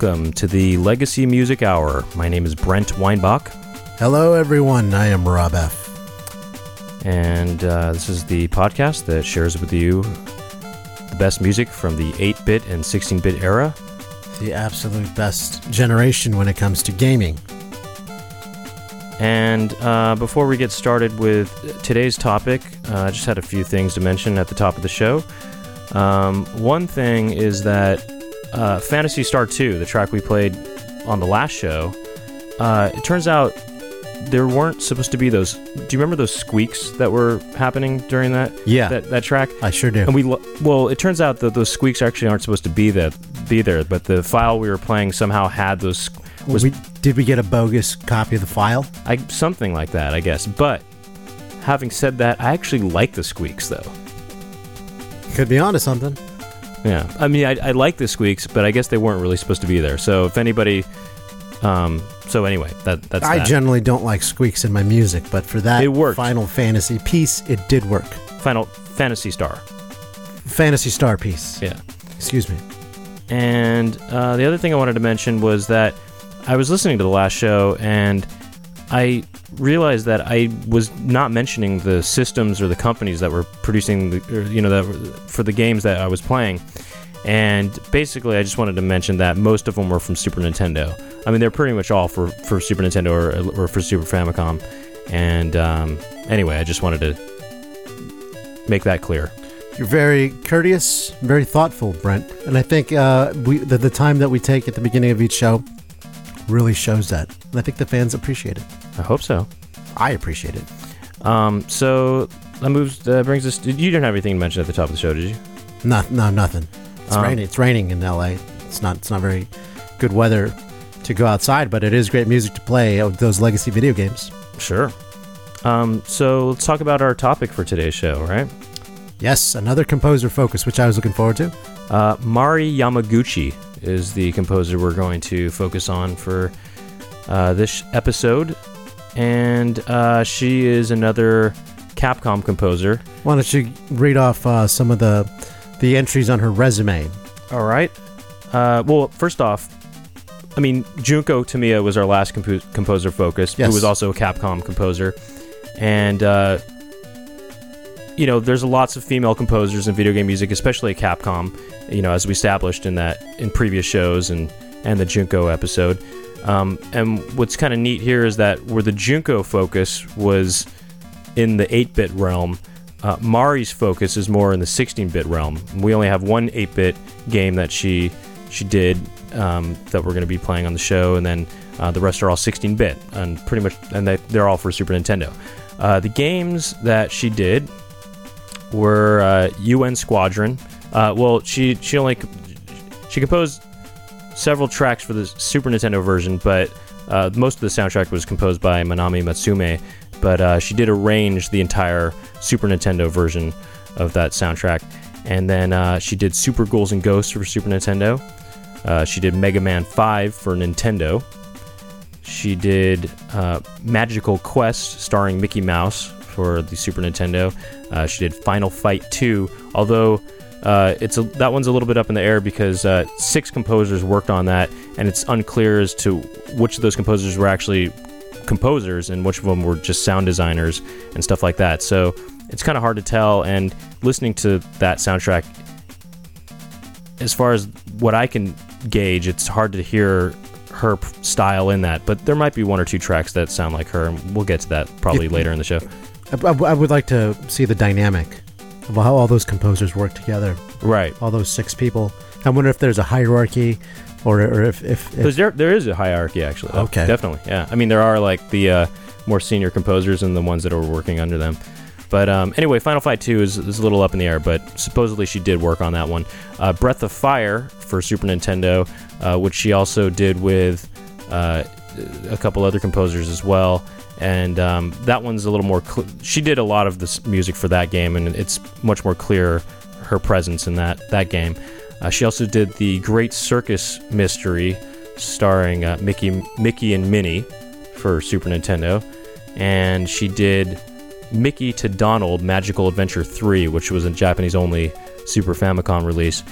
welcome to the Legacy Music Hour. My name is Brent Weinbach, Hello, everyone. I am Rob F. and uh, this is the podcast that shares with you the best music from the 8 bit and 16 bit era. The absolute best generation when it comes to gaming. And uh, before we get started with today's topic, uh, I just had a few things to mention at the top of the show. Um, one thing is that uh, Phantasy Star 2, the track we played on the last show, uh, it turns out there weren't supposed to be those. Do you remember those squeaks that were happening during that Yeah, that, that track? I sure do. And we lo- well, it turns out that those squeaks actually aren't supposed to be that be there, but the file we were playing somehow had those. Was we, did we get a bogus copy of the file? I something like that, I guess. But having said that, I actually like the squeaks though. Could be onto something. Yeah, I mean, I, I like the squeaks, but I guess they weren't really supposed to be there. So if anybody, um, so anyway, that that's I that. generally don't like squeaks in my music, but for that It worked. Final Fantasy piece, it did work. Final Fantasy Star. Phantasy Star piece. Yeah. Excuse me. And uh, the other thing I wanted to mention was that I was listening to the last show and I realized that I was not mentioning the systems or the companies that were producing the, or, you know, that were, for the games that I was playing. And basically, I just wanted to mention that most of them were from Super Nintendo. I mean, they're pretty much all for, for Super Nintendo or, or for Super Famicom. And um, anyway, I just wanted to make that clear. You're very courteous, very thoughtful, Brent. And I think uh, we the, the time that we take at the beginning of each show really shows that. And I think the fans appreciate it. I hope so. I appreciate it. Um, so that moves that brings us. You didn't have anything to mention at the top of the show, did you? No, no, nothing. It's Um, raining. It's raining in LA. It's not. It's not very good weather to go outside, but it is great music to play those legacy video games. Sure. Um, so let's talk about our topic for today's show, right? Yes, another composer focus, which I was looking forward to. Uh, Mari Yamaguchi is the composer we're going to focus on for uh, this episode, and uh, she is another Capcom composer. Why don't you read off uh, some of the the entries on her resume? All right. Uh, well, first off, I mean, Junko Tamiya was our last compo- composer focus, Yes. who was also a Capcom composer. And, uh, you know, there's lots of female composers in video game music, especially at Capcom, you know, as we established in that, in previous shows and, and the Junko episode. Um, and what's kind of neat here is that where the Junko focus was in the 8 bit realm, uh, Mari's focus is more in the 16-bit realm. We only have one 8-bit game that she she did um, that we're going to be playing on the show, and then uh, the rest are all 16-bit, and pretty much, and they, they're all for Super Nintendo. Uh, the games that she did were uh, UN Squadron. Uh, well, she she only she composed several tracks for the Super Nintendo version, but uh, most of the soundtrack was composed by Manami Matsumae. But uh, she did arrange the entire Super Nintendo version of that soundtrack, and then uh, she did Super Ghouls and Ghosts for Super Nintendo. Uh, she did Mega Man 5 for Nintendo. She did Magical Quest starring Mickey Mouse for the Super Nintendo. Uh, she did Final Fight 2, although uh, it's a, that one's a little bit up in the air because uh, six composers worked on that, and it's unclear as to which of those composers were actually composers and which of them were just sound designers and stuff like that. So it's kind of hard to tell. And listening to that soundtrack, as far as what I can gauge, it's hard to hear her style in that. But there might be one or two tracks that sound like her, and we'll get to that probably later in the show. I, I- I would like to see the dynamic of how all those composers work together. Right. All those six people. I wonder if there's a hierarchy, or, or if, if, if there, there is a hierarchy, actually. though. Okay. Definitely, yeah. I mean, there are like the uh, more senior composers and the ones that are working under them. But um, anyway, Final Fight 2 is, is a little up in the air, but supposedly she did work on that one. Uh, Breath of Fire for Super Nintendo, uh, which she also did with uh, a couple other composers as well. And um, that one's a little more. Cl- she did a lot of this music for that game, and it's much more clear her presence in that that game. Uh, she also did the Great Circus Mystery, starring uh, Mickey Mickey and Minnie for Super Nintendo, and she did Mickey to Donald Magical Adventure 3, which was a Japanese only Super Famicom release.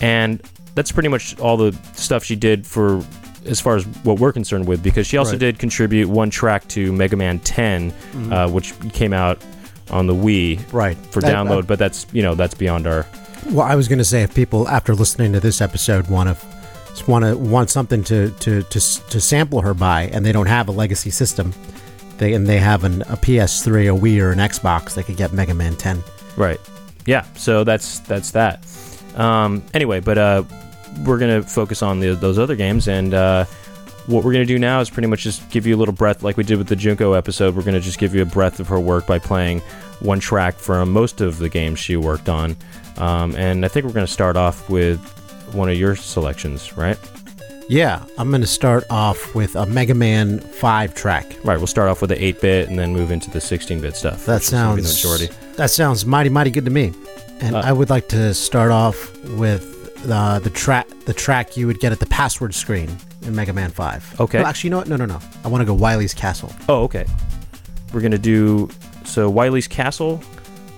And that's pretty much all the stuff she did for as far as what we're concerned with because she also Right. did contribute one track to Mega Man 10 uh, which came out on the Wii Right. for I- download but that's you know that's beyond our Well, I was going to say if people after listening to this episode want to want to want something to, to to to sample her by, and they don't have a legacy system, they and they have an, a PS3, a Wii, or an Xbox, they could get Mega Man 10. Right. Yeah. So that's that's that. Um, anyway, but uh, we're gonna focus on the, those other games, and uh, what we're gonna do now is pretty much just give you a little breath, like we did with the Junko episode. We're gonna just give you a breath of her work by playing one track from most of the games she worked on, um, and I think we're gonna start off with one of your selections, right? Yeah, I'm going to start off with a Mega Man 5 track. Right. We'll start off with the 8-bit and then move into the 16-bit stuff. That which is gonna be the sounds that sounds mighty mighty good to me. And Uh, I would like to start off with uh, the track the track you would get at the password screen in Mega Man 5. Okay. No, actually, you know what? No, no, no. I want to go Wily's Castle. Oh, okay. We're gonna do so Wily's Castle.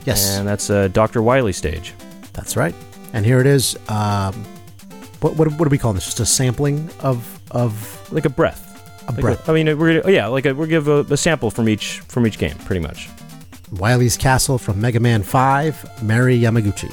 Yes, And that's a Dr. Wily stage. that's right. And here it is. Um, what, what what do we call this? Just a sampling of of Like a breath. a Like breath. a- I mean, we're gonna, yeah, like a, we'll give a, a sample from each from each game, pretty much. Wily's Castle from Mega Man 5. Mari Yamaguchi.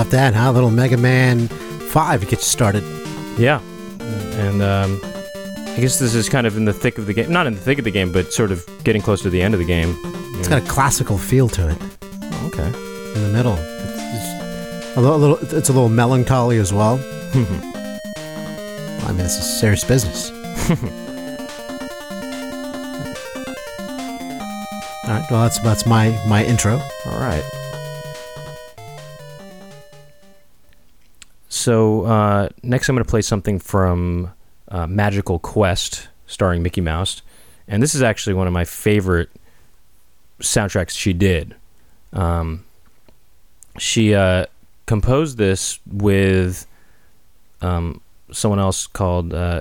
About that, huh? Little Mega Man 5 gets started. Yeah. And um, I guess this is kind of in the thick of the game. Not in the thick of the game, but sort of getting close to the end of the game. It's got a classical feel to it Oh, okay. in the middle. It's, it's a little, it's a little melancholy as well. I mean, this is serious business. All right. Well, that's that's my my intro. All right. So uh, next, I'm going to play something from uh, Magical Quest, starring Mickey Mouse, and this is actually one of my favorite soundtracks she did. Um, she uh, composed this with um, someone else called uh,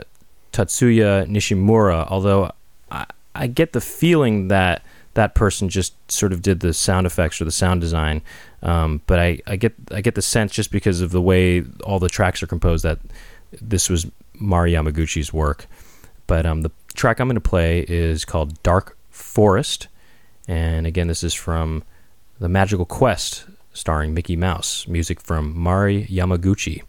Tatsuya Nishimura. Although I, I get the feeling that that person just sort of did the sound effects or the sound design. Um, but I, I get I get the sense just because of the way all the tracks are composed that this was Mari Yamaguchi's work. But um, the track I'm going to play is called Dark Forest, and again, this is from the Magical Quest, starring Mickey Mouse. Music from Mari Yamaguchi.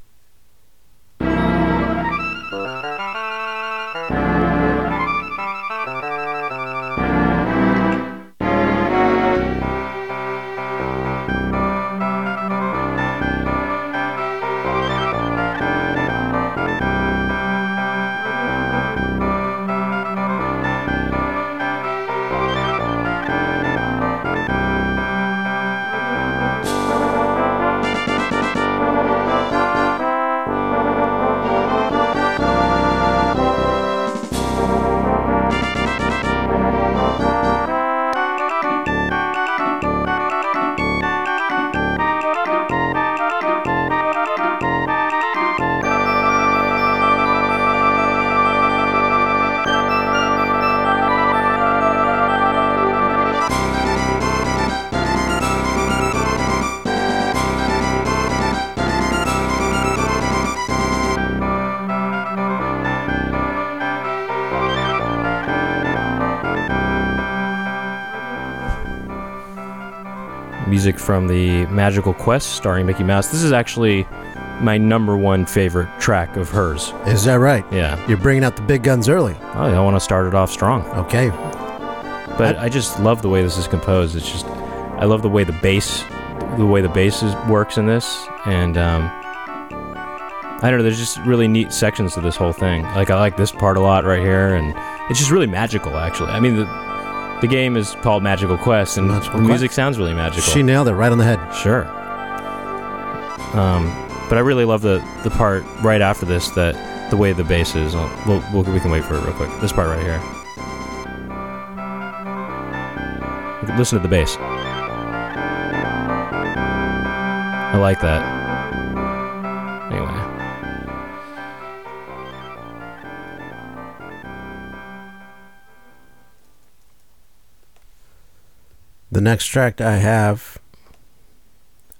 Music from the Magical Quest starring Mickey Mouse. This is actually my number one favorite track of hers. Is that right? Yeah. You're bringing out the big guns early. Oh, I want to start it off strong. Okay. But I, just love the way this is composed. It's just, I love the way the bass, the way the bass is, works in this, and um, I don't know. There's just really neat sections to this whole thing. Like I like this part a lot right here, and it's just really magical. Actually, I mean the the game is called Magical Quest, and Magical the music Quest. sounds really magical. She nailed it right on the head. Sure. Um, but I really love the the part right after this that the way the bass is. We'll, we'll, we can wait for it real quick. This part right here. Listen to the bass. I like that. The next track I have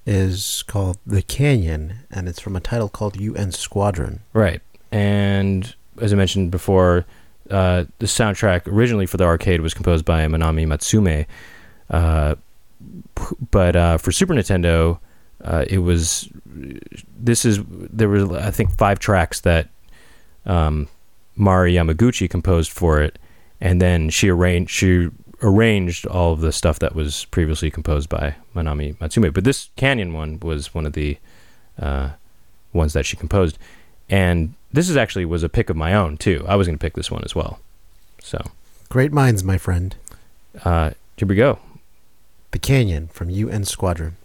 is called The Canyon, and it's from a title called UN Squadron. Right. And as I mentioned before, uh, the soundtrack originally for the arcade was composed by Manami Matsumae. Uh, but uh, for Super Nintendo, uh, it was. This is. There were, I think, five tracks that um, Mari Yamaguchi composed for it. And then she arranged. She arranged all of the stuff that was previously composed by Manami Matsumae. But this Canyon one was one of the uh, ones that she composed and this is actually was a pick of my own too. I was going to pick this one as well. So Great minds, my friend. uh, here we go. The Canyon from UN Squadron.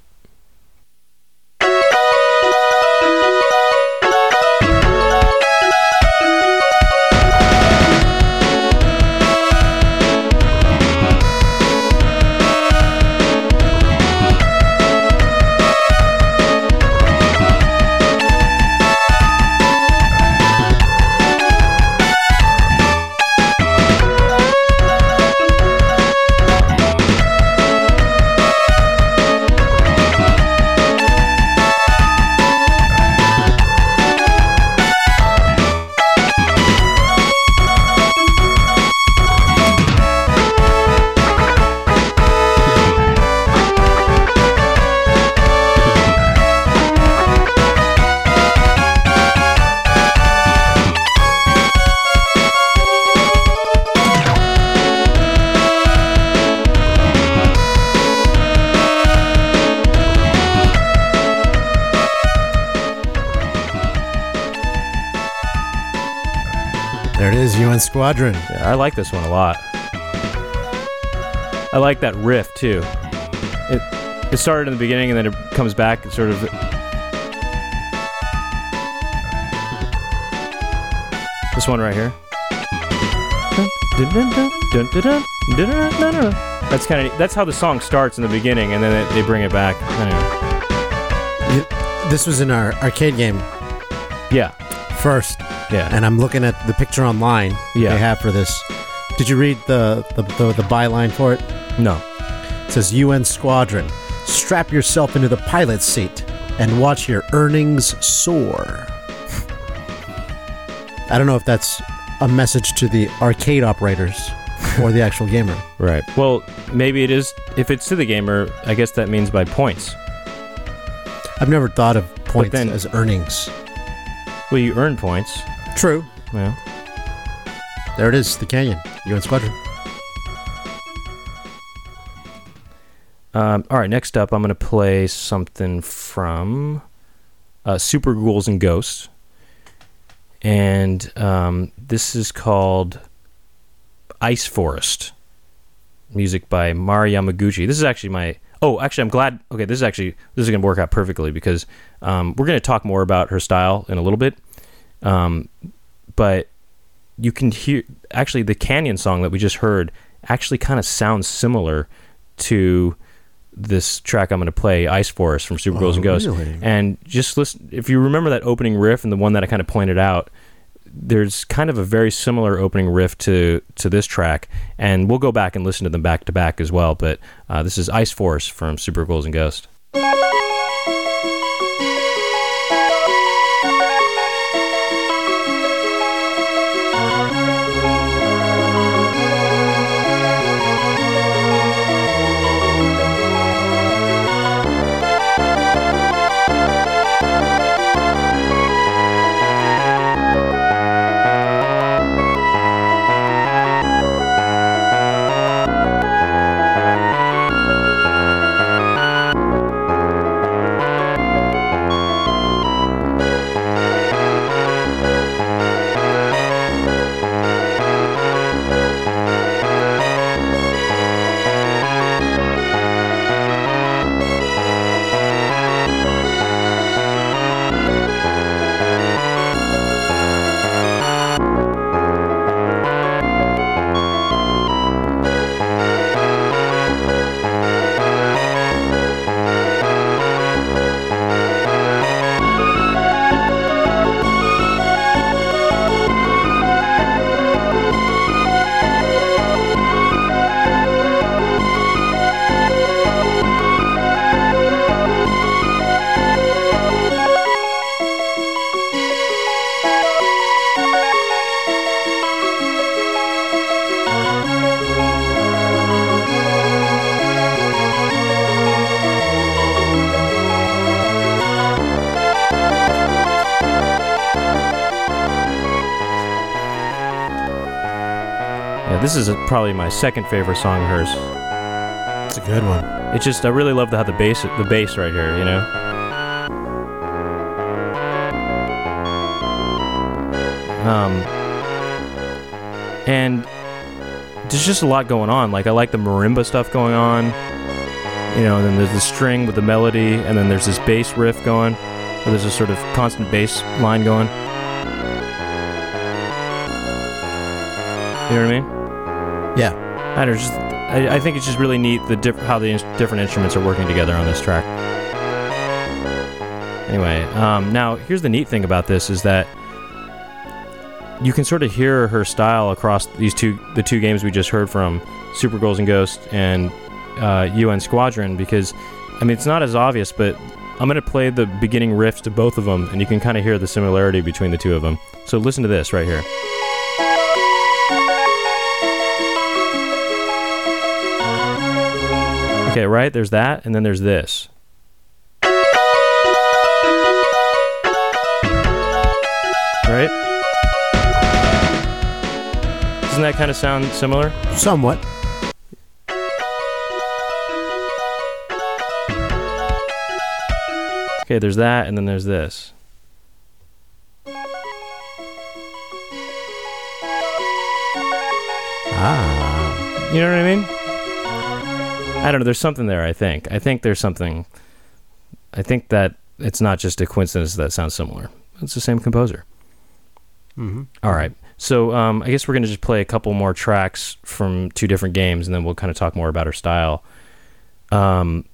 Squadron. Yeah, I like this one a lot. I like that riff too. It it started in the beginning and then it comes back and sort of. This one right here. That's kind of that's how the song starts in the beginning and then they, they bring it back. Anyway. This was in our arcade game Yeah, first, yeah. and I'm looking at the picture online Yeah. they have for this. Did you read the, the, the, the byline for it? no. It says UN Squadron, strap yourself into the pilot's seat and watch your earnings soar. I don't know if that's a message to the arcade operators or the actual gamer. Right. Well, maybe it is. If it's to the gamer, I guess that means by points. I've never thought of points then- as earnings. Well, you earn points. True. Yeah. There it is, the canyon. You UN Squadron. Um, all right. Next up, I'm going to play something from uh, Super Ghouls and Ghosts, and um, this is called Ice Forest. Music by Mari Yamaguchi. This is actually my. Oh, actually, I'm glad. Okay, this is actually this is going to work out perfectly because um, we're going to talk more about her style in a little bit. Um, but you can hear actually the Canyon song that we just heard actually kind of sounds similar to this track I'm going to play, Ice Forest from Super Ghouls Oh, and Ghosts. really? And just listen, if you remember that opening riff and the one that I kind of pointed out, there's kind of a very similar opening riff to to this track, and we'll go back and listen to them back to back as well. But uh, this is Ice Forest from Super Ghouls and Ghosts. This is probably my second favorite song of hers. It's a good one. It's just I really love to have the bass the bass right here, you know. Um, and there's just a lot going on. Like I like the marimba stuff going on, you know. And then there's the string with the melody, and then there's this bass riff going, where there's a sort of constant bass line going. You know what I mean? I don't know, just I, I think it's just really neat the diff- how the in- different instruments are working together on this track. Anyway, um, now here's the neat thing about this is that you can sort of hear her style across these two the two games we just heard from Super Ghouls and Ghost and uh, UN Squadron because I mean it's not as obvious, but I'm gonna play the beginning riffs to both of them, and you can kind of hear the similarity between the two of them. So listen to this right here. Okay, right? There's that, and then there's this. Right? Doesn't that kind of sound similar? Somewhat. Okay, there's that, and then there's this. Ah. You know what I mean? I don't know. There's something there. I think. I think there's something. I think that it's not just a coincidence that sounds similar. It's the same composer. Mm-hmm. All right. So um, I guess we're gonna just play a couple more tracks from two different games, and then we'll kind of talk more about her style. Um,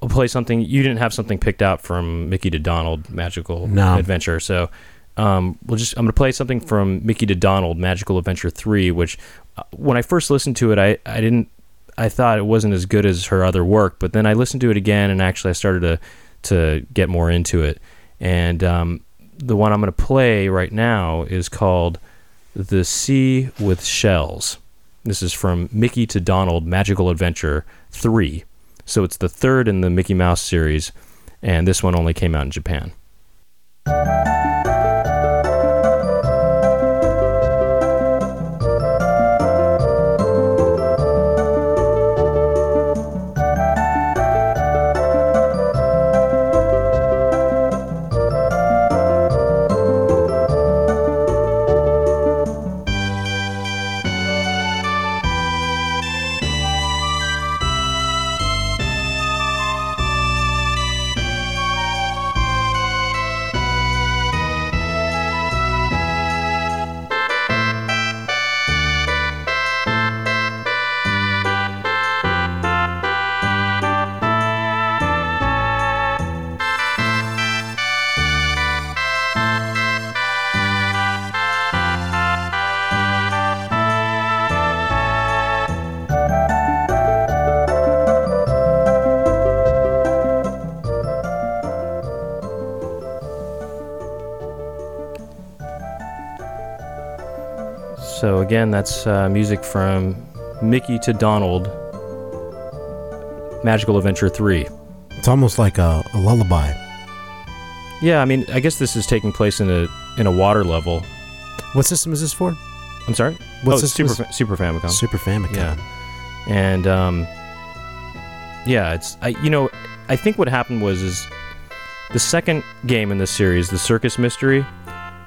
we'll play something. You didn't have something picked out from Mickey to Donald Magical No. Adventure, so um, we'll just. I'm gonna play something from Mickey to Donald Magical Adventure Three, which uh, when I first listened to it, I I didn't. I thought it wasn't as good as her other work, but then I listened to it again, and actually I started to to get more into it. And um, the one I'm going to play right now is called "The Sea with Shells." This is from Mickey to Donald Magical Adventure Three, so it's the third in the Mickey Mouse series, and this one only came out in Japan. Again, that's uh, music from Mickey to Donald Magical Adventure 3. It's almost like a, a lullaby. Yeah, I mean, I guess this is taking place in a in a water level. What system is this for? I'm sorry. What oh, system Super Fa- Super Famicom. Super Famicom. Yeah. and um, yeah, it's I you know I think what happened was is the second game in this series, the Circus Mystery.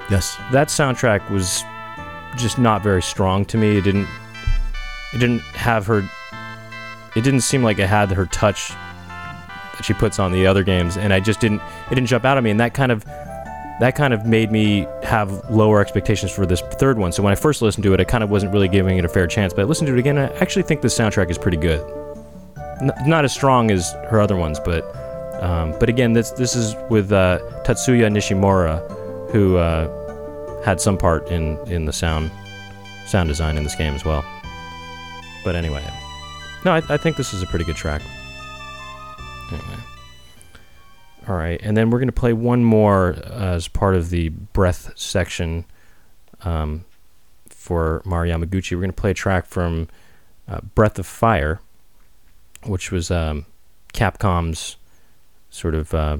Yes. That soundtrack was just not very strong to me. It didn't it didn't have her. It didn't seem like it had her touch that she puts on the other games, and I just didn't. It didn't jump out at me, and that kind of that kind of made me have lower expectations for this third one. So when I first listened to it, I kind of wasn't really giving it a fair chance. But I listened to it again, and I actually think the soundtrack is pretty good. N- not as strong as her other ones, but um, but again, this this is with uh, Tatsuya Nishimura, who uh, had some part in in the sound sound design in this game as well. But anyway, no, I, I think this is a pretty good track. Anyway. All right, and then we're going to play one more uh, as part of the breath section um, for Mario Yamaguchi. We're going to play a track from uh, Breath of Fire, which was um, Capcom's sort of uh,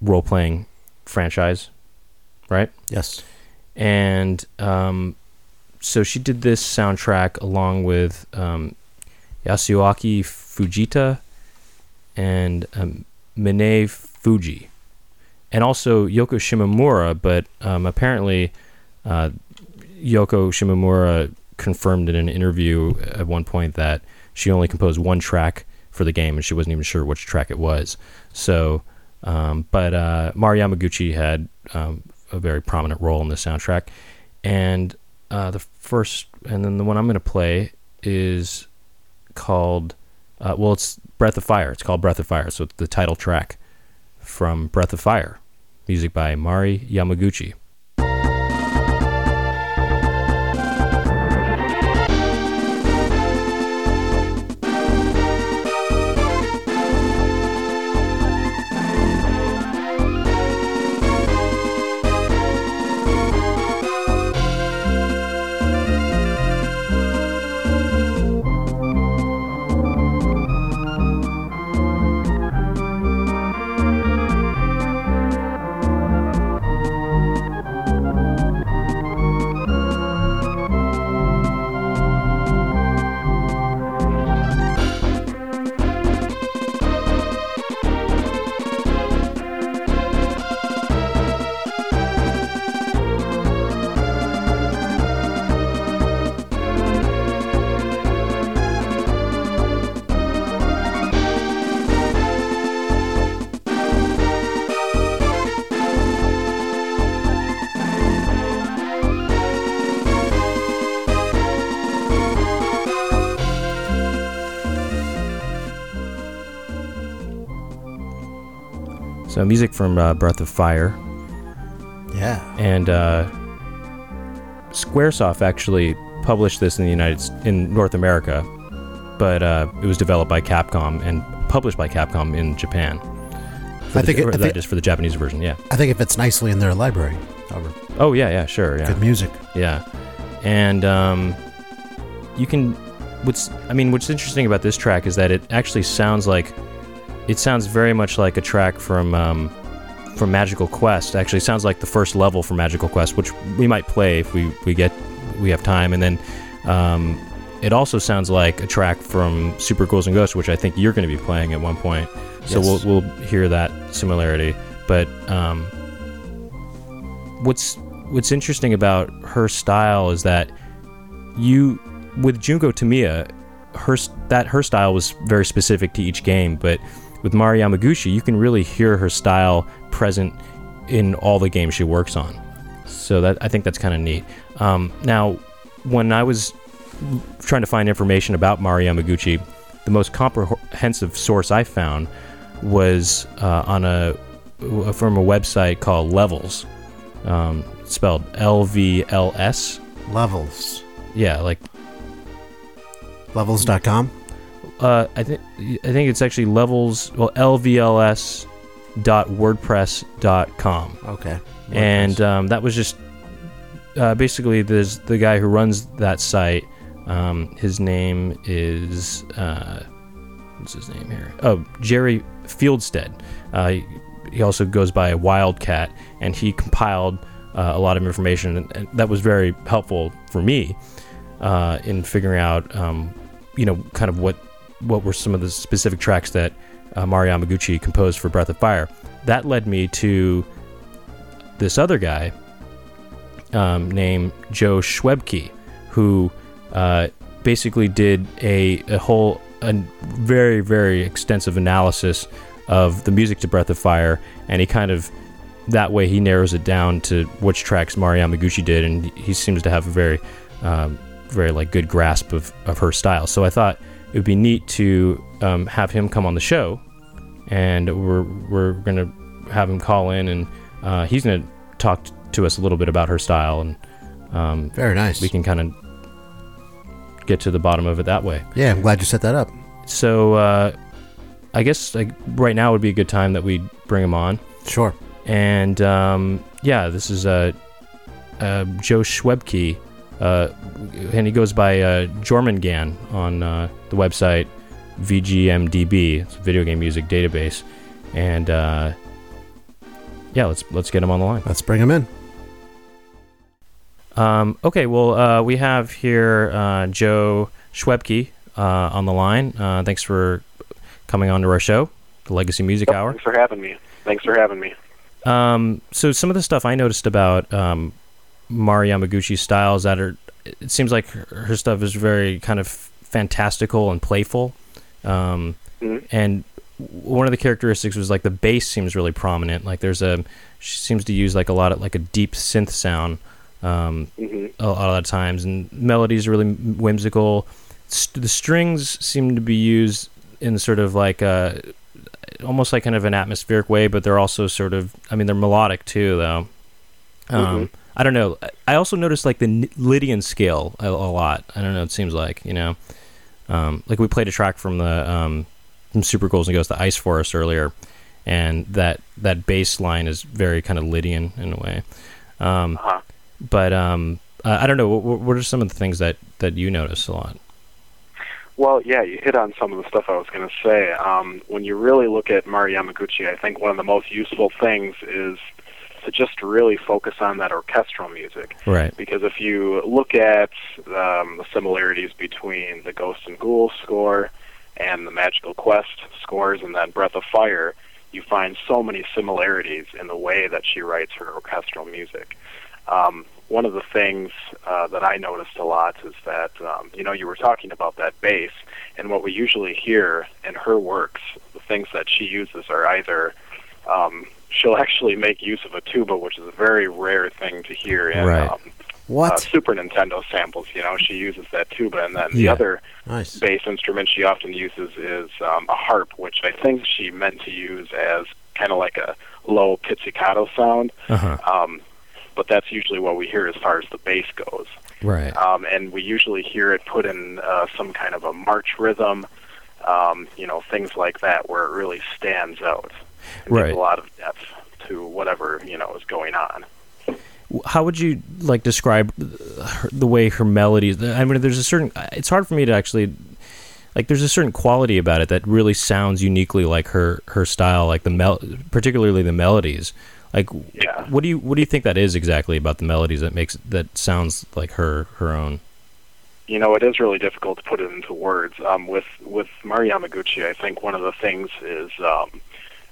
role playing franchise, right? Yes. And um, so she did this soundtrack along with um, Yasuaki Fujita and um, Minae Fujii, and also Yoko Shimomura. But um, apparently, uh, Yoko Shimomura confirmed in an interview at one point that she only composed one track for the game, and she wasn't even sure which track it was. So, um, but uh, Yamaguchi had um, a very prominent role in the soundtrack, and uh, the first, and then the one I'm going to play is called, uh, well, it's Breath of Fire. It's called Breath of Fire, so it's the title track from Breath of Fire, music by Mari Yamaguchi. So music from uh, Breath of Fire, Yeah. and uh, SquareSoft actually published this in the United in North America, but uh, it was developed by Capcom and published by Capcom in Japan. I the, think it- I that think- is for the Japanese version. Yeah. I think it fits nicely in their library. Oh yeah, yeah, sure, yeah. Good music. Yeah, and um, you can. What's I mean, what's interesting about this track is that it actually sounds like it sounds very much like a track from um, from Magical Quest. Actually, it sounds like the first level from Magical Quest, which we might play if we we get we have time, and then. Um, it also sounds like a track from Super Ghouls and Ghosts, which I think you're going to be playing at one point. So Yes. we'll we'll hear that similarity. But um, what's what's interesting about her style is that you with Junko Tamiya, her that her style was very specific to each game, but with Mari Yamaguchi, you can really hear her style present in all the games she works on. So that I think that's kind of neat. Um, now, when I was trying to find information about Mari Yamaguchi, the most comprehensive source I found was uh, on a from a website called Levels, um, spelled L V L S. Levels. Yeah, like Levels.com. uh, I think I think it's actually levels. Well, lvls dot wordpress dot com Okay. and um, that was just uh, basically there's the guy who runs that site. Um, his name is uh, what's his name here? Oh, Jerry Fieldstead. Uh, he- also goes by Wildcat, and he compiled uh, a lot of information, and, and that was very helpful for me uh, in figuring out, um, you know, kind of what what were some of the specific tracks that uh, Mari Yamaguchi composed for Breath of Fire. That led me to this other guy um, named Joe Schwebke, who uh, basically did a, a whole, a very, very extensive analysis of the music to Breath of Fire, and he kind of, that way, he narrows it down to which tracks Mari Yamaguchi did, and he seems to have a very, um, very like good grasp of, of her style. So I thought it would be neat to um, have him come on the show, and we're we're gonna have him call in, and uh, he's gonna talk t- to us a little bit about her style, and um, Very nice. we can kind of get to the bottom of it that way. yeah, I'm glad you set that up. So uh, I guess like right now would be a good time that we bring him on, Sure. and um, yeah, this is uh, uh, Joe Schwebke, uh, and he goes by uh, Jormangan on uh, the website VGMDB. It's a video game music database, and uh, yeah, let's let's get him on the line. Let's bring him in. Um, okay, well, uh, we have here uh, Joe Schwebke uh, on the line. Uh, thanks for coming on to our show, the Legacy Music Yep, Hour. Thanks for having me. Thanks for having me. Um, so some of the stuff I noticed about um, Mari Yamaguchi's styles that are, it seems like her, her stuff is very kind of fantastical and playful. Um, Mhm. And one of the characteristics was like the bass seems really prominent. Like there's a, she seems to use like a lot of like a deep synth sound. Um, hmm a, a lot of times, and melodies are really whimsical. St- the strings seem to be used in sort of like a, almost like kind of an atmospheric way, but they're also sort of, I mean, they're melodic too, though. Um, Mhm. I don't know. I- also noticed like the Lydian scale a, a lot. I don't know. It seems like you know, um, like we played a track from the um, from Super Ghouls and Ghosts to Ice Forest earlier, and that that bass line is very kind of Lydian in a way. Um, Uh-huh. but um, uh, I don't know. What, what are some of the things that that you notice a lot? Well, yeah, you hit on some of the stuff I was going to say. Um, when you really look at Mari Yamaguchi, I think one of the most useful things is to just really focus on that orchestral music. Right. Because if you look at um, the similarities between the Ghost and Ghouls score and the Magical Quest scores and then Breath of Fire, you find so many similarities in the way that she writes her orchestral music. Um, one of the things uh, that I noticed a lot is that, um, you know, you were talking about that bass, and what we usually hear in her works, the things that she uses are either um, she'll actually make use of a tuba, which is a very rare thing to hear in Right. um, What? uh, Super Nintendo samples. You know, she uses that tuba, and then the Yeah. other nice. bass instrument she often uses is um, a harp, which I think she meant to use as kind of like a low pizzicato sound. Uh huh. Um, but that's usually what we hear as far as the bass goes. Right. Um, and we usually hear it put in uh, some kind of a march rhythm, um, you know, things like that, where it really stands out. Right. A lot of depth to whatever you know is going on. How would you like describe the way her melodies? I mean, there's a certain. It's hard for me to actually. Like, there's a certain quality about it that really sounds uniquely like her her style, like the mel, particularly the melodies. Like, Yeah. what do you what do you think that is exactly about the melodies that makes that sounds like her her own? you know, it is really difficult to put it into words. Um, with with Mari Yamaguchi, I think one of the things is um,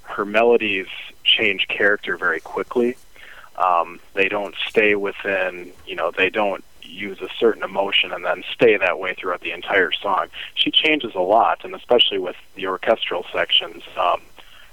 her melodies change character very quickly. Um, they don't stay within, you know, they don't use a certain emotion and then stay that way throughout the entire song. She changes a lot, and especially with the orchestral sections. Um,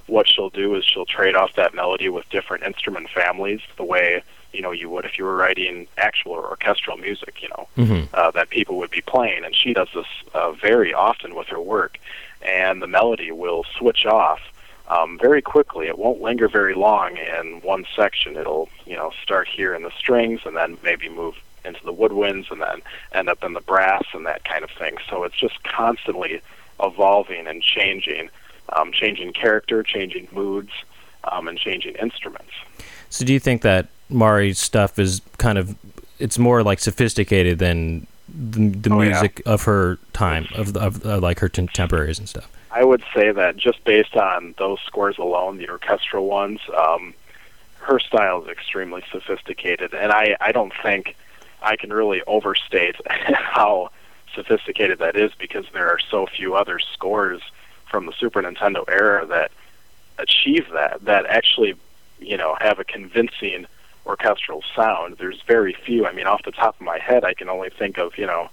what she'll do is she'll trade off that melody with different instrument families, the way you know you would if you were writing actual orchestral music. You know, Mm-hmm. uh, that people would be playing, and she does this uh, very often with her work. And the melody will switch off um, very quickly. It won't linger very long in one section. It'll you know start here in the strings, and then maybe move into the woodwinds, and then end up in the brass and that kind of thing. So it's just constantly evolving and changing, um, changing character, changing moods, um, and changing instruments. So, do you think that Mari's stuff is kind of it's more like sophisticated than the, the Oh, yeah. music of her time, of, the- of uh, like her contemporaries and stuff? I would say that just based on those scores alone, the orchestral ones, um, her style is extremely sophisticated, and I, I don't think I can really overstate how sophisticated that is because there are so few other scores from the Super Nintendo era that achieve that, that actually, you know, have a convincing orchestral sound. There's very few. I mean, off the top of my head, I can only think of, you know,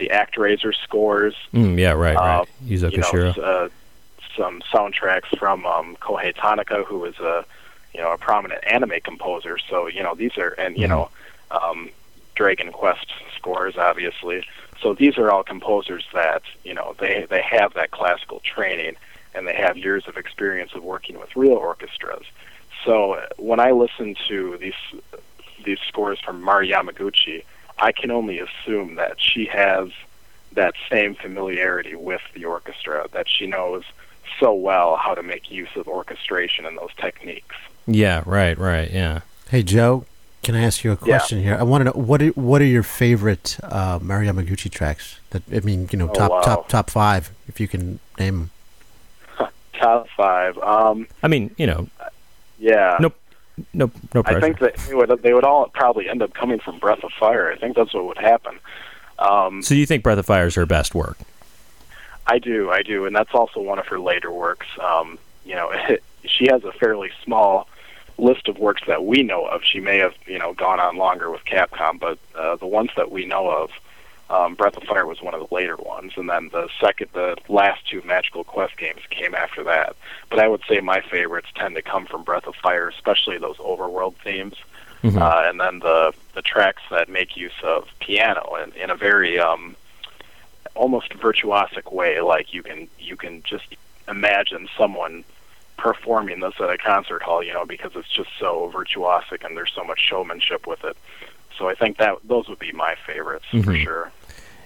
the ActRaiser scores, Mm, yeah, right, right. Yuzo you know, uh, some soundtracks from um, Kohei Tanaka, who is a you know a prominent anime composer. So you know these are and you Mhm. know um, Dragon Quest scores, obviously. So these are all composers that you know they they have that classical training and they have years of experience of working with real orchestras. So when I listen to these these scores from Mari Yamaguchi, I can only assume that she has that same familiarity with the orchestra, that she knows so well how to make use of orchestration and those techniques. Yeah, right, right, yeah. Hey Joe, can I ask you a question here? I want to know what are, what are your favorite uh, Mari Yamaguchi tracks? That I mean, you know, Oh, top wow. top top five, if you can name them. Top five. Um, I mean, you know, yeah. Nope. No, no pressure. I think that they would they would all probably end up coming from Breath of Fire. I think that's what would happen. Um, so you think Breath of Fire is her best work? I do, I do, and that's also one of her later works. Um, you know, it, she has a fairly small list of works that we know of. She may have, you know, gone on longer with Capcom, but uh, the ones that we know of, um, Breath of Fire was one of the later ones, and then the second, the last two Magical Quest games came after that. But I would say my favorites tend to come from Breath of Fire, especially those overworld themes, Mm-hmm. uh, and then the the tracks that make use of piano in, in a very um, almost virtuosic way. Like you can you can just imagine someone performing this at a concert hall, you know, because it's just so virtuosic and there's so much showmanship with it. So I think that those would be my favorites for Mhm. sure.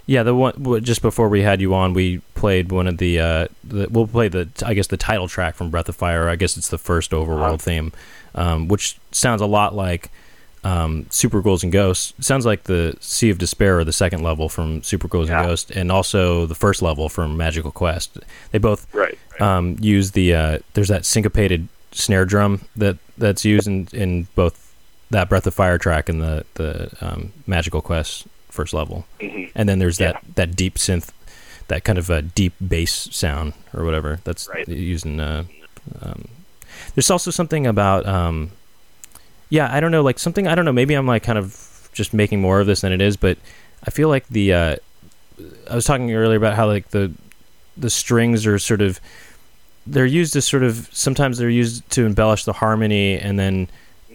Yeah, the one just before we had you on, we played one of the, uh, the we'll play the I guess the title track from Breath of Fire. I guess it's the first overworld Uh-huh. theme, um, which sounds a lot like um, Super Ghouls and Ghosts. It sounds like the Sea of Despair, or the second level from Super Ghouls Yeah. and Ghosts, and also the first level from Magical Quest. They both Right. right. um, use the uh, there's that syncopated snare drum that that's used in, in both that Breath of Fire track and the the um, Magical Quest first level, Mhm. and then there's Yeah. that that deep synth, that kind of a deep bass sound or whatever that's Right. used in. Uh, um, there's also something about um, yeah I don't know like something I don't know maybe I'm like kind of just making more of this than it is, but I feel like the uh, I was talking earlier about how like the the strings are sort of they're used as sort of sometimes they're used to embellish the harmony and then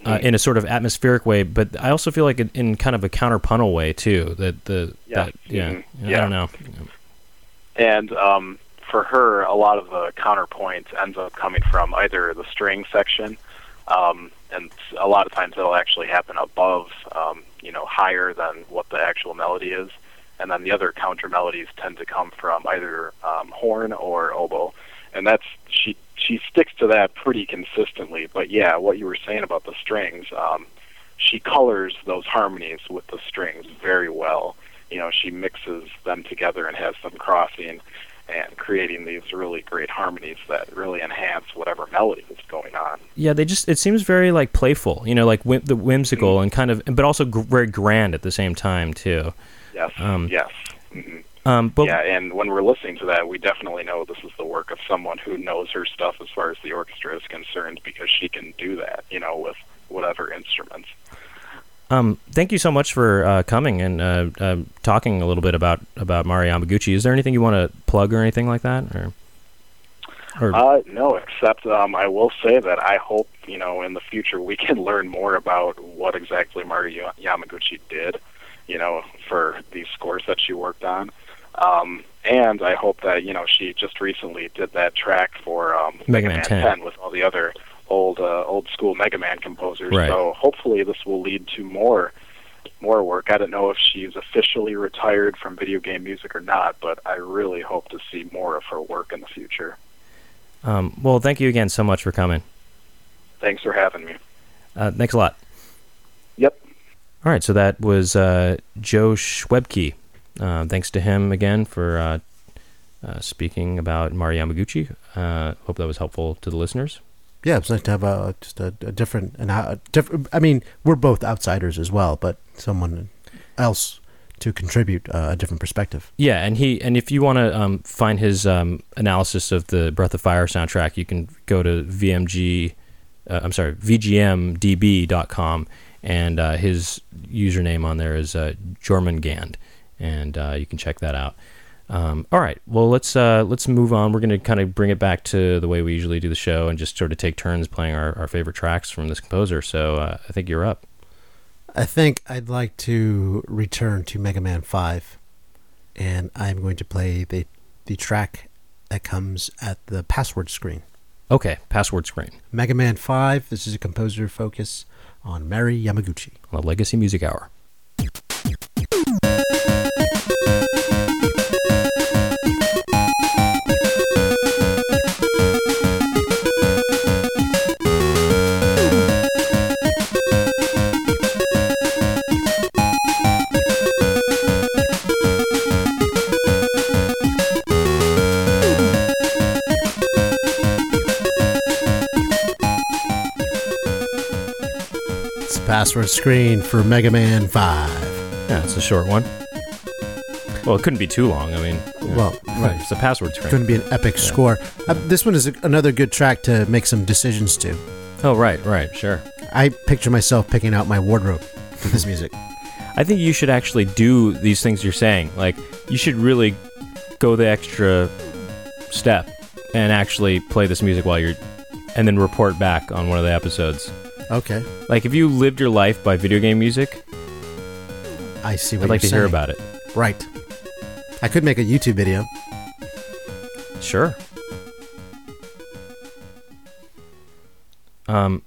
uh, Mhm. in a sort of atmospheric way but i also feel like in, in kind of a counterpuntal way too that the Yeah. that, yeah, Mhm. i don't know And um, for her, a lot of the counterpoint ends up coming from either the string section, um, and a lot of times it'll actually happen above, um, you know, higher than what the actual melody is. And then the other counter melodies tend to come from either um, horn or oboe, and that's she she sticks to that pretty consistently. But yeah, what you were saying about the strings, um, she colors those harmonies with the strings very well. You know she mixes them together and has them crossing and creating these really great harmonies that really enhance whatever melody is going on. Yeah they just it seems very like playful you know like whim- the whimsical and kind of but also gr- very grand at the same time too. Yes Um, yes. Hmm um but yeah and when we're listening to that we definitely know this is the work of someone who knows her stuff as far as the orchestra is concerned because she can do that you know with whatever instruments Um, thank you so much for uh, coming and uh, uh, talking a little bit about about Mari Yamaguchi. Is there anything you want to plug or anything like that? Or, or Uh, no, except um, I will say that I hope you know in the future we can learn more about what exactly Mari Yamaguchi did, you know, for these scores that she worked on. Um, and I hope that you know she just recently did that track for um, Mega Man 10. with all the other old uh, old school Mega Man composers. Right. So hopefully this will lead to more more work. I don't know if she's officially retired from video game music or not, but I really hope to see more of her work in the future. um, well, thank you again so much for coming. Thanks for having me. Uh, thanks a lot. Yep. All right, so that was uh, Joe Schwebke. Uh, thanks to him again for uh, uh, speaking about Mari Yamaguchi. Uh, hope that was helpful to the listeners. Yeah, it's nice to have a just a, a different and a different. I mean, we're both outsiders as well, but someone else to contribute uh, a different perspective. Yeah, and he and if you want to um, find his um, analysis of the Breath of Fire soundtrack, you can go to VMG. Uh, I'm sorry, VGMDB.com, and uh, his username on there is uh, Jormungand, and uh, you can check that out. Um, all right, well let's uh, let's move on. We're going to kind of bring it back to the way we usually do the show, and just sort of take turns playing our, our favorite tracks from this composer. So uh, I think you're up. I think I'd like to return to Mega Man Five, and I'm going to play the the track that comes at the password screen. Okay, password screen Mega Man Five. This is a composer focus on Mari Yamaguchi. on the Legacy Music Hour. Password screen for Mega Man 5. Yeah, it's a short one. Well, it couldn't be too long. I mean, you know, Well, right. it's a password screen. Couldn't be an epic score. Uh, this one is a, another good track to make some decisions to. Oh, right, right, sure. I picture myself picking out my wardrobe to this music. I think you should actually do these things you're saying. Like, you should really go the extra step and actually play this music while you're, and then report back on one of the episodes. Okay. Like, if you lived your life by video game music, I see what I'd like to you're hear saying. about it. Right. I could make a YouTube video. Sure. Um,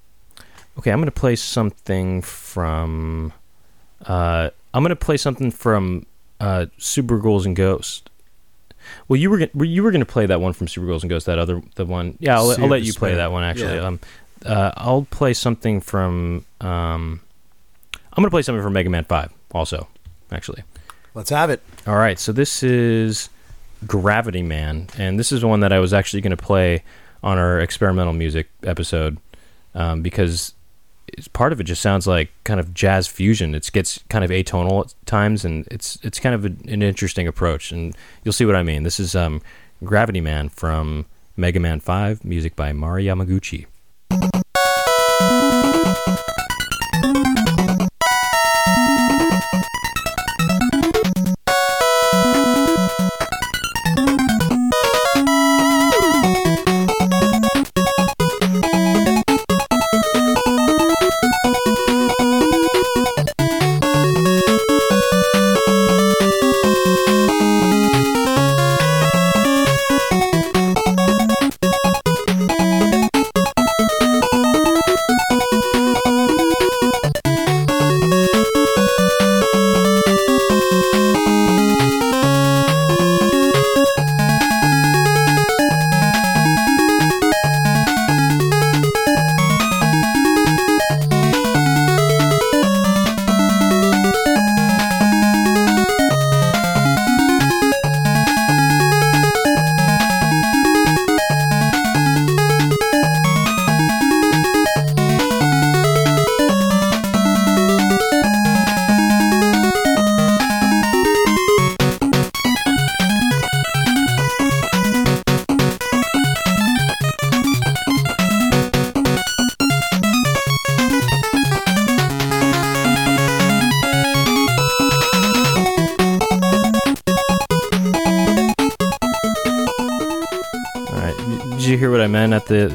okay, I'm gonna play something from. Uh, I'm gonna play something from uh, Super Ghouls and Ghosts. Well, you were gonna, you were gonna play that one from Super Ghouls and Ghosts. That other the one. Yeah, I'll, I'll let you play that one actually. Yeah. Um, uh, I'll play something from. Um, I'm gonna play something from Mega Man Five also. Actually. Let's have it. All right, so this is Gravity Man, and this is one that I was actually going to play on our experimental music episode um, because it's, part of it just sounds like kind of jazz fusion. It gets kind of atonal at times, and it's it's kind of a, an interesting approach, and you'll see what I mean. This is um, Gravity Man from Mega Man Five, music by Mari Yamaguchi.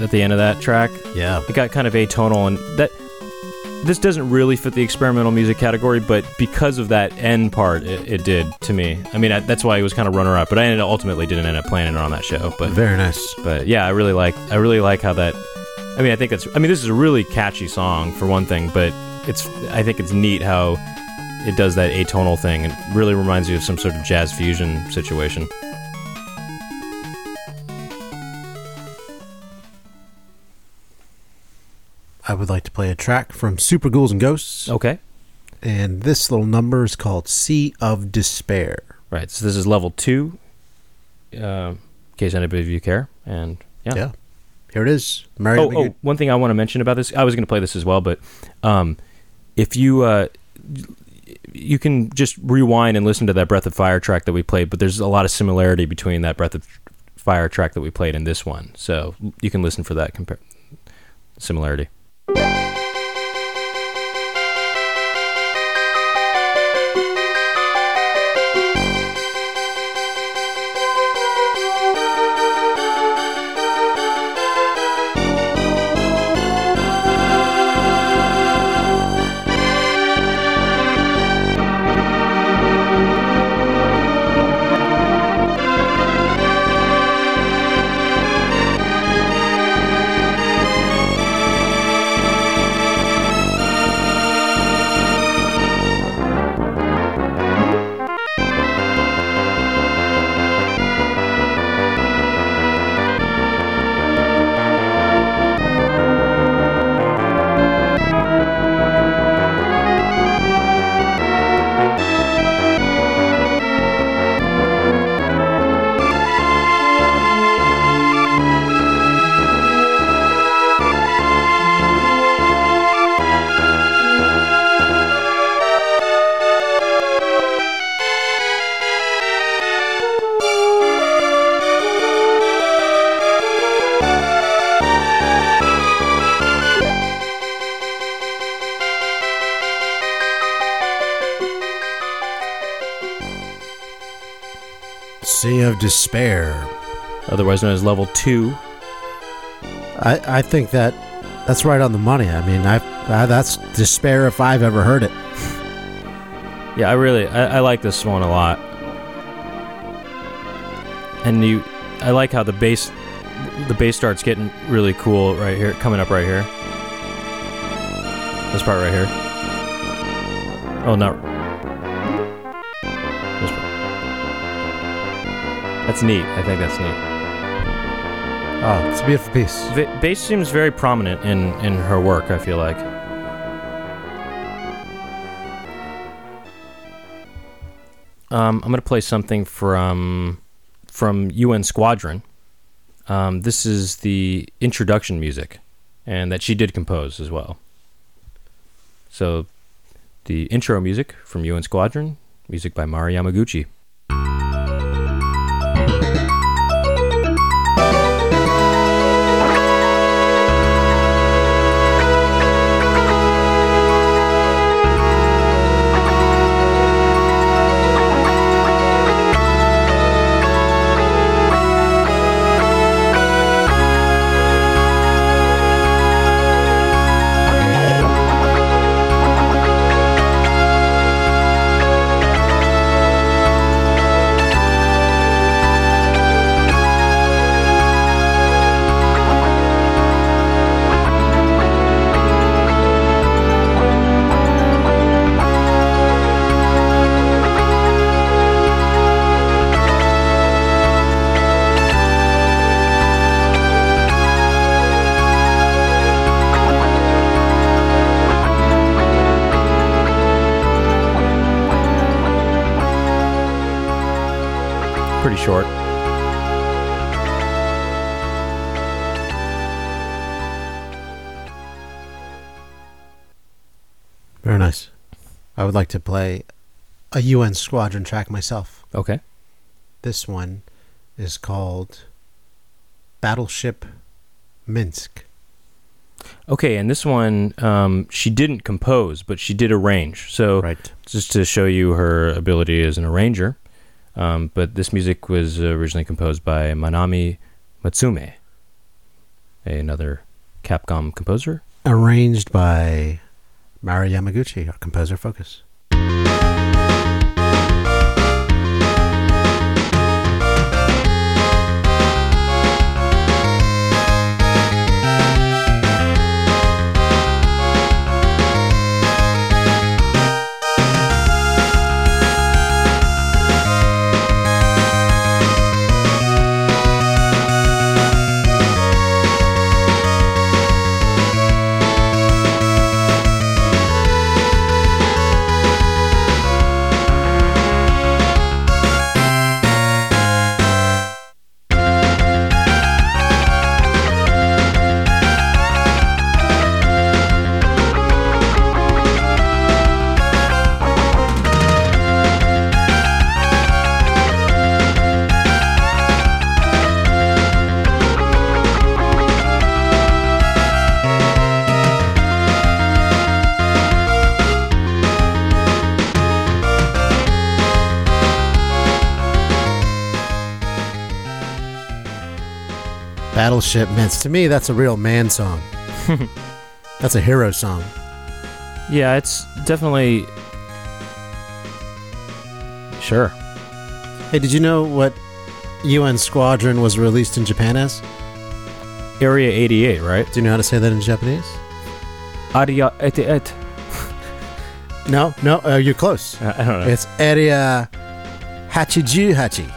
At the end of that track? Yeah. it got kind of atonal and that this doesn't really fit the experimental music category but because of that end part it, it did to me i mean I, that's why it was kind of runner up but i ended, ultimately didn't end up playing it on that show but Very nice. but yeah i really like i really like how that i mean i think it's i mean this is a really catchy song for one thing but it's i think it's neat how it does that atonal thing and really reminds you of some sort of jazz fusion situation I would like to play a track from Super Ghouls and Ghosts. okay And this little number is called Sea of Despair. right so this is level two uh, in case anybody of you care and yeah Yeah. Here it is. Mario Oh, oh, one thing I want to mention about this, I was going to play this as well, but um, if you uh, you can just rewind and listen to that Breath of Fire track that we played, but there's a lot of similarity between that Breath of Fire track that we played and this one, so you can listen for that compare similarity. Sea of Despair. otherwise known as Level Two. I, I think that that's right on the money. I mean, I, I that's despair if I've ever heard it. Yeah, I really I, I like this one a lot. And you, I like how the bass, the bass starts getting really cool right here, coming up right here. This part right here. Oh, not. That's neat. I think that's neat. Oh, it's a beautiful piece. Va- bass seems very prominent in in her work. I feel like. Um, I'm gonna play something from from UN Squadron. Um, this is the introduction music, and that she did compose as well. So, the intro music from UN Squadron, music by Mari Yamaguchi. Pretty short. Very nice. I would like to play a UN Squadron track myself. Okay. This one is called Battleship Minsk. Okay, and this one um, she didn't compose, but she did arrange. So Right. just to show you her ability as an arranger. Um, but this music was originally composed by Manami Matsumae, another Capcom composer. Arranged by Mari Yamaguchi, our composer focus. Battleship Minsk. To me, that's a real man song. that's a hero song. Yeah, it's definitely. Sure. Hey, did you know what UN Squadron was released in Japan as? Area 88, right? Do you know how to say that in Japanese? Area 88. No, no, uh, you're close. I I don't know. It's Area Hachijuhachi,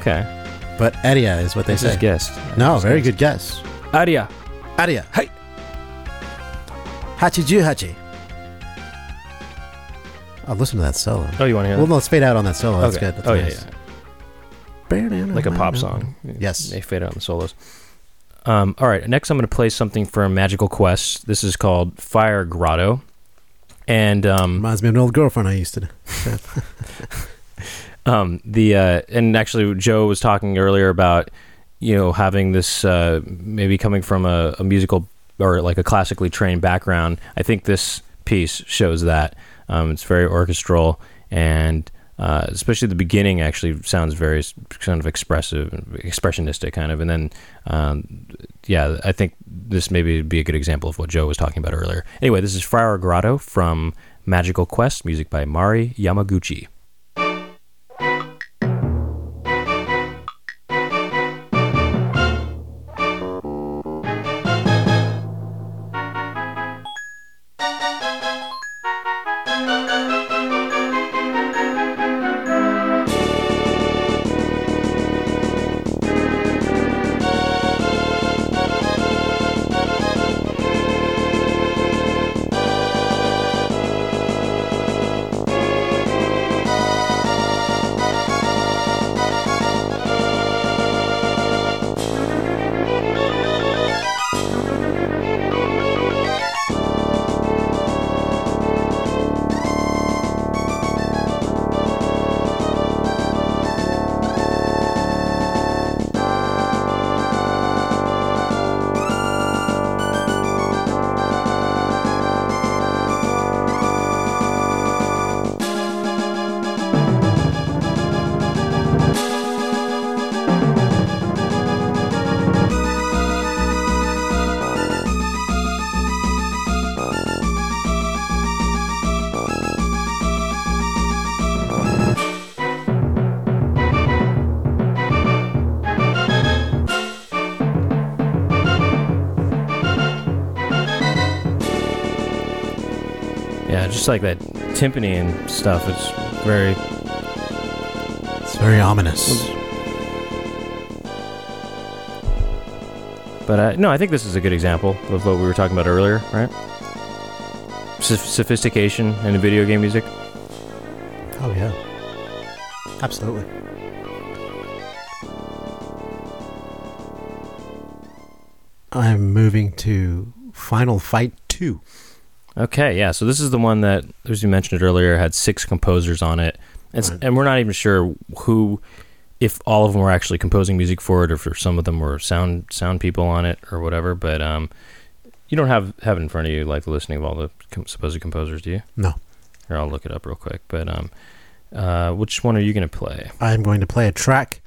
Okay. But area is what they say. guessed. No, very good guess. Area. Area. Hey. Hachijuhachi. I'll listen to that solo. Oh, you want to hear Well, that? let's fade out on that solo. That's Okay. good. That's oh, nice. yeah, yeah. Like a pop song. Yes. They fade out on the solos. Um, all right. Next, I'm going to play something from Magical Quest. This is called Fire Grotto. And um, Reminds me of an old girlfriend I used to. um, the uh, and actually Joe was talking earlier about you know having this uh, maybe coming from a, a musical or like a classically trained background. I think this piece shows that um, it's very orchestral and uh, especially the beginning actually sounds very kind of expressive, expressionistic kind of, and then um, yeah, I think this maybe be a good example of what Joe was talking about earlier. Anyway, this is Fire Grotto from Magical Quest, music by Mari Yamaguchi. Like that timpani and stuff. It's very It's very ominous. But uh, no, I think this is a good example of what we were talking about earlier, right? Soph- sophistication in video game music. Oh yeah, absolutely. I'm moving to Final Fight Two. Okay, yeah. So this is the one that, as you mentioned it earlier, had six composers on it, it's, Right. and we're not even sure who, if all of them were actually composing music for it, or if some of them were sound sound people on it, or whatever. But um, you don't have have it in front of you like the listing of all the com- supposed composers, do you? No, Here, I'll look it up real quick. But um, uh, which one are you going to play? I'm going to play a track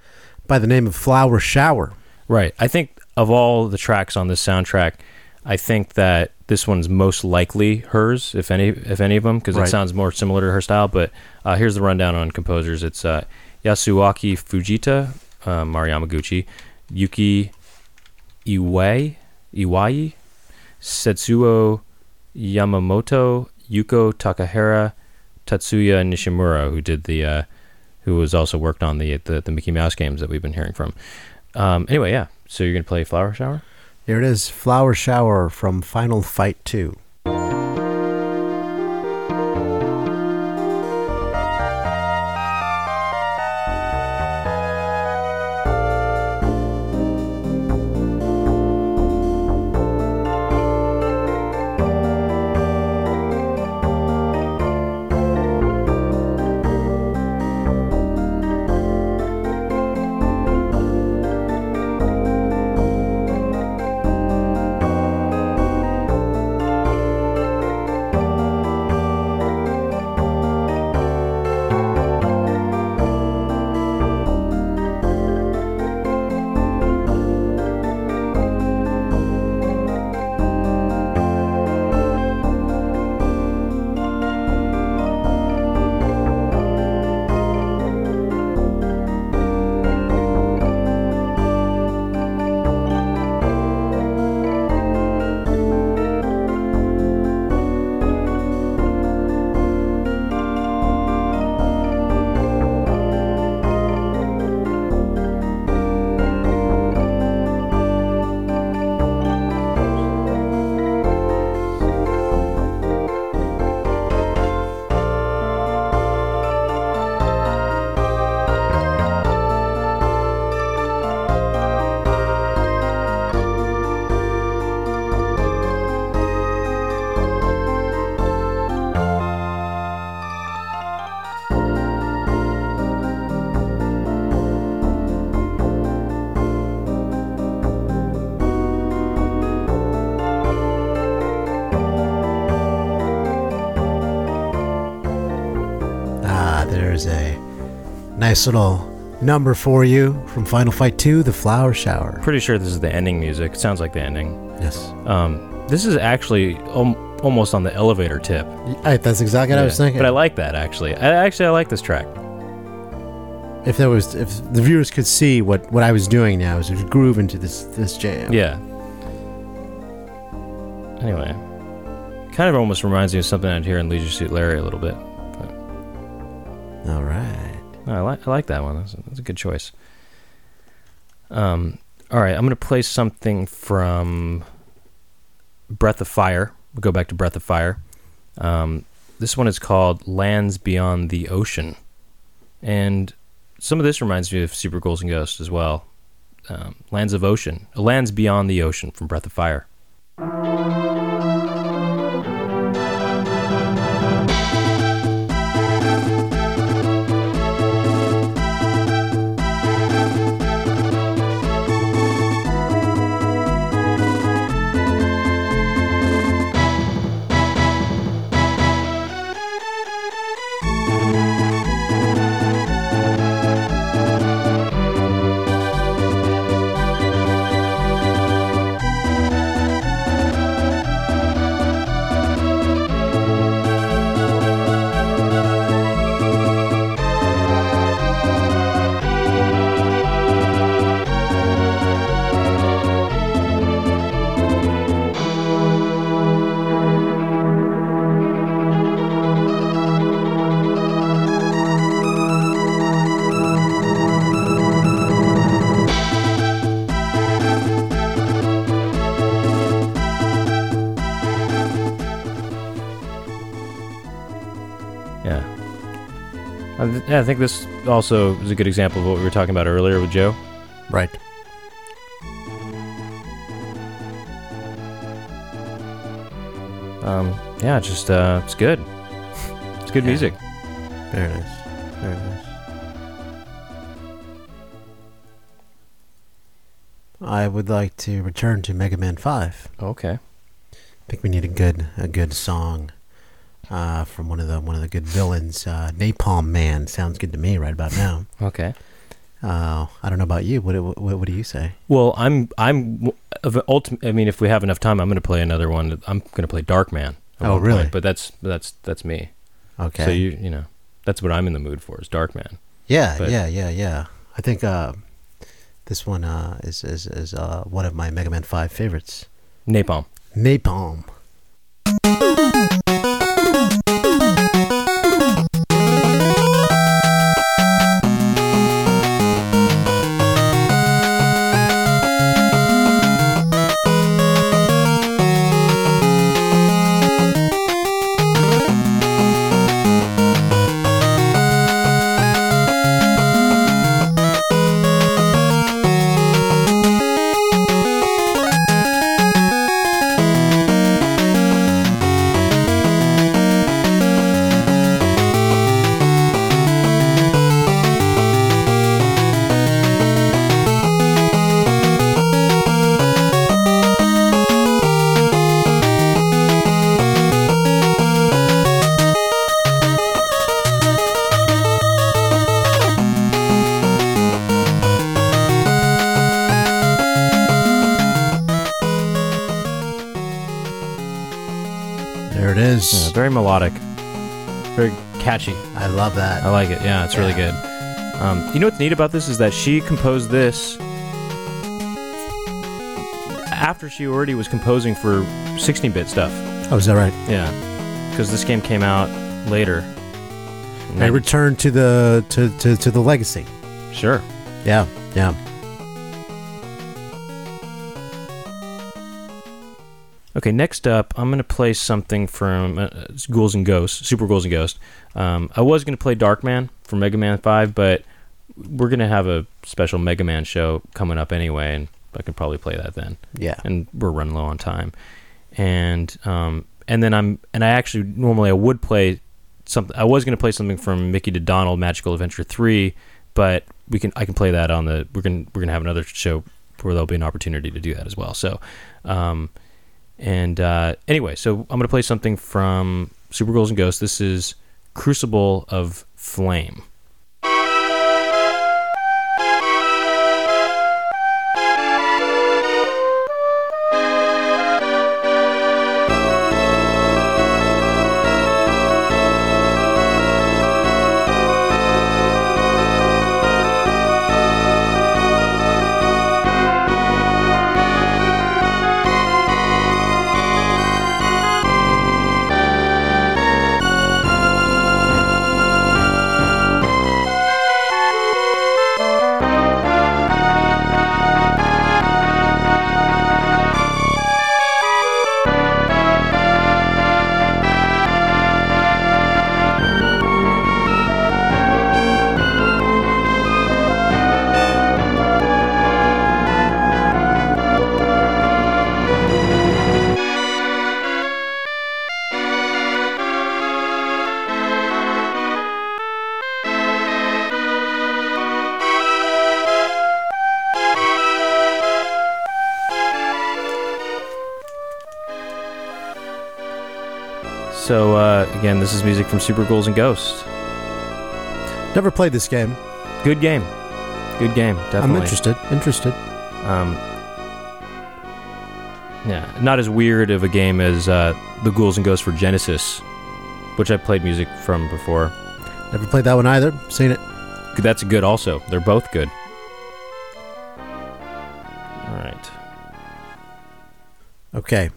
by the name of Flower Shower. Right. I think of all the tracks on this soundtrack, I think that this one's most likely hers, if any, if any of them, because Right. it sounds more similar to her style. But uh, here's the rundown on composers. It's uh, Yasuaki Fujita, uh, Mari Yamaguchi, Yuki Iwai, Iwai, Setsuo Yamamoto, Yuko Takehara, Tatsuya Nishimura, who did the, uh, who was also worked on the, the the Mickey Mouse games that we've been hearing from. Um, anyway, yeah. So you're gonna play Flower Shower? Here it is Flower Shower from Final Fight 2. Nice little number for you from Final Fight 2, The Flower Shower. Pretty sure this is the ending music. It sounds like the ending. Yes. Um, this is actually om- almost on the elevator tip. I, that's exactly what I was thinking. But I like that actually. I actually I like this track. if there was, if the viewers could see what, what I was doing now, is groove into this this jam. Yeah. Anyway, kind of almost reminds me of something I'd hear in Leisure Suit Larry a little bit. All right. No, I like I like that one. That's a, that's a good choice. Um, all right, I'm gonna play something from Breath of Fire. We'll go back to Breath of Fire. Um, this one is called Lands Beyond the Ocean, and some of this reminds me of Super Ghouls and Ghosts as well. Um, Lands of Ocean, Lands Beyond the Ocean from Breath of Fire. Think this also is a good example of what we were talking about earlier with Joe. Right. Um, yeah, just uh, it's good. It's good Yeah. music. Very nice. Very nice. I would like to return to Mega Man 5. Okay. I think we need a good a good song uh, from one of the one of the good villains. Uh, Napalm Man sounds good to me right about now. Okay. Uh, I don't know about you. What, what what do you say? Well, I'm I'm of ultimate. I mean, if we have enough time, I'm going to play another one. I'm going to play Dark Man. Oh, really? point, but that's that's that's me. Okay. So you you know that's what I'm in the mood for is Dark Man. yeah, but- yeah, yeah, yeah. I think uh, this one uh, is is is uh, one of my Mega Man Five favorites. Napalm. Napalm. Love that. I like it. Yeah, it's really good. Um, you know what's neat about this is that she composed this after she already was composing for 16-bit stuff. Oh, is that right? Yeah, because this game came out later. And I then- return to the to, to, to the legacy. sure. Yeah, yeah. Okay, next up, I'm going to play something from uh, Ghouls and Ghosts, Super Ghouls and Ghosts. Um, I was going to play Darkman from Mega Man 5, but we're going to have a special Mega Man show coming up anyway, and I can probably play that then. Yeah. And we're running low on time. And um, and then I'm and I actually normally I would play something. I was going to play something from Mickey to Donald Magical Adventure 3, but we can I can play that on the we're going we're going to have another show where there'll be an opportunity to do that as well. So um, and uh, anyway, so I'm going to play something from Super Ghouls and Ghosts. This is Crucible of Flame. This is music from Super Ghouls and Ghosts. Never played this game. Good game. Good game. Definitely. I'm interested. Interested. Um, yeah, not as weird of a game as uh, the Ghouls and Ghosts for Genesis, which I played music from before. Never played that one either. Seen it. That's good. Also, they're both good. All right. Okay.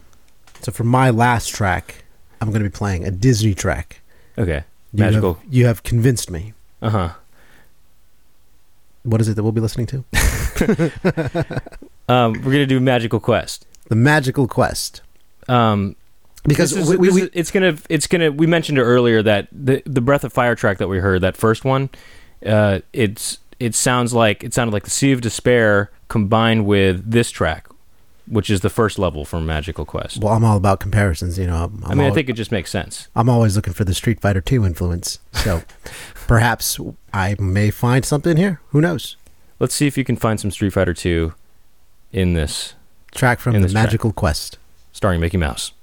So for my last track, I'm going to be playing a Disney track. Okay. You Magical. Have, you have convinced me. Uh huh. What is it that we'll be listening to? Um, we're gonna do Magical Quest. The Magical Quest. Um, Because is- we, we, we- is- it's gonna it's gonna we mentioned it earlier that the the Breath of Fire track that we heard that first one, uh, it's it sounds like it sounded like the Sea of Despair combined with this track, which is the first level from Magical Quest. well, I'm all about comparisons. You know, I'm, I mean, I think it just makes sense. I'm always looking for the Street Fighter 2 influence. So perhaps I may find something here. Who knows? Let's see if you can find some Street Fighter Two in this, Track from the this track. Magical Quest. starring Mickey Mouse.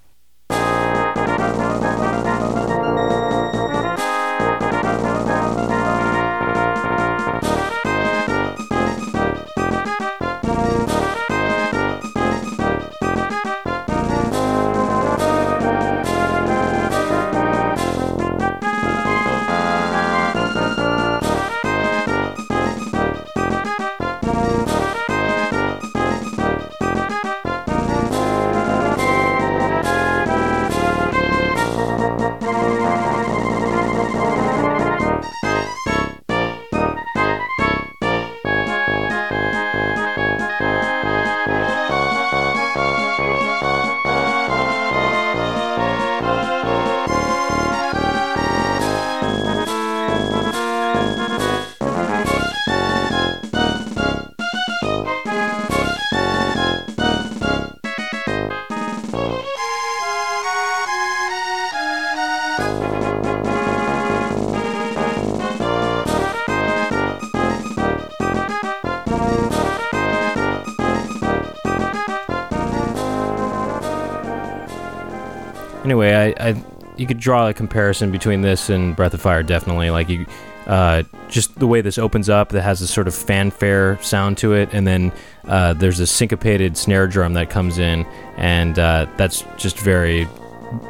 You could draw a comparison between this and Breath of Fire. Definitely, like you, uh, just the way this opens up, that has this sort of fanfare sound to it, and then uh, there's a syncopated snare drum that comes in, and uh, that's just very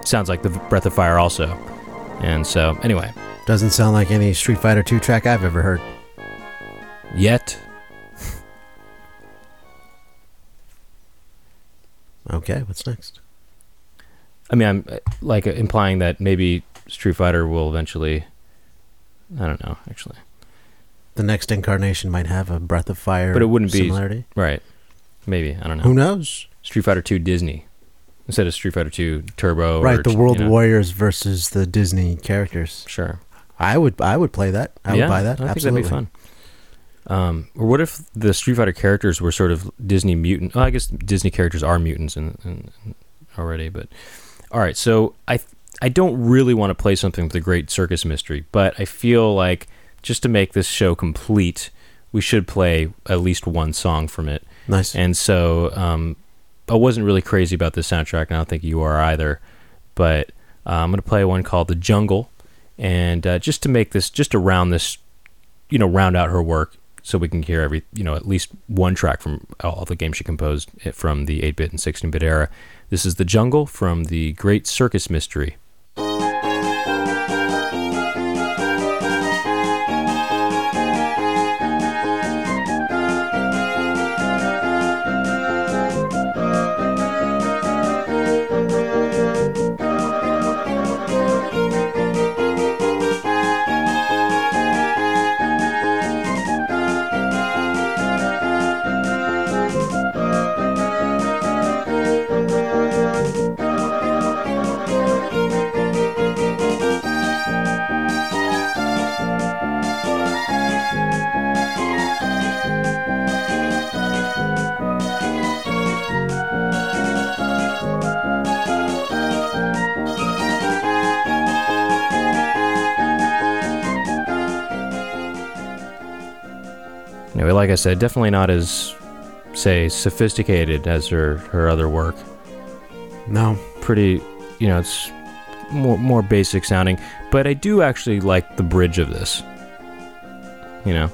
sounds like the Breath of Fire also. And so, anyway, Doesn't sound like any Street Fighter 2 track I've ever heard. yet Okay, what's next? I mean, I'm like implying that maybe Street Fighter will eventually. I don't know, actually. The next incarnation might have a Breath of Fire But it wouldn't be- similarity. Right? Maybe I don't know. Who knows? Street Fighter Two Disney instead of Street Fighter Two Turbo. right, or, the World you know, Warriors versus the Disney characters. Sure. I would I would play that. I yeah, would buy that. I think Absolutely. that'd be fun. Um, or what if the Street Fighter characters were sort of Disney mutant? Oh, I guess Disney characters are mutants in already, but all right. So I I don't really want to play something with a great circus mystery, but I feel like just to make this show complete, we should play at least one song from it. Nice. And so um, I wasn't really crazy about this soundtrack, and I don't think you are either. But uh, I'm going to play one called The Jungle. and uh, just to make this, just to round this, you know, round out her work, so we can hear every, you know, at least one track from all the games she composed eh, from the 8-bit and 16-bit era. This is the Jungle from the Great Circus Mystery. Anyway, like I said, definitely not as, say, sophisticated as her, her other work. No. Pretty, you know, it's more more basic sounding, but I do actually like the bridge of this. You know,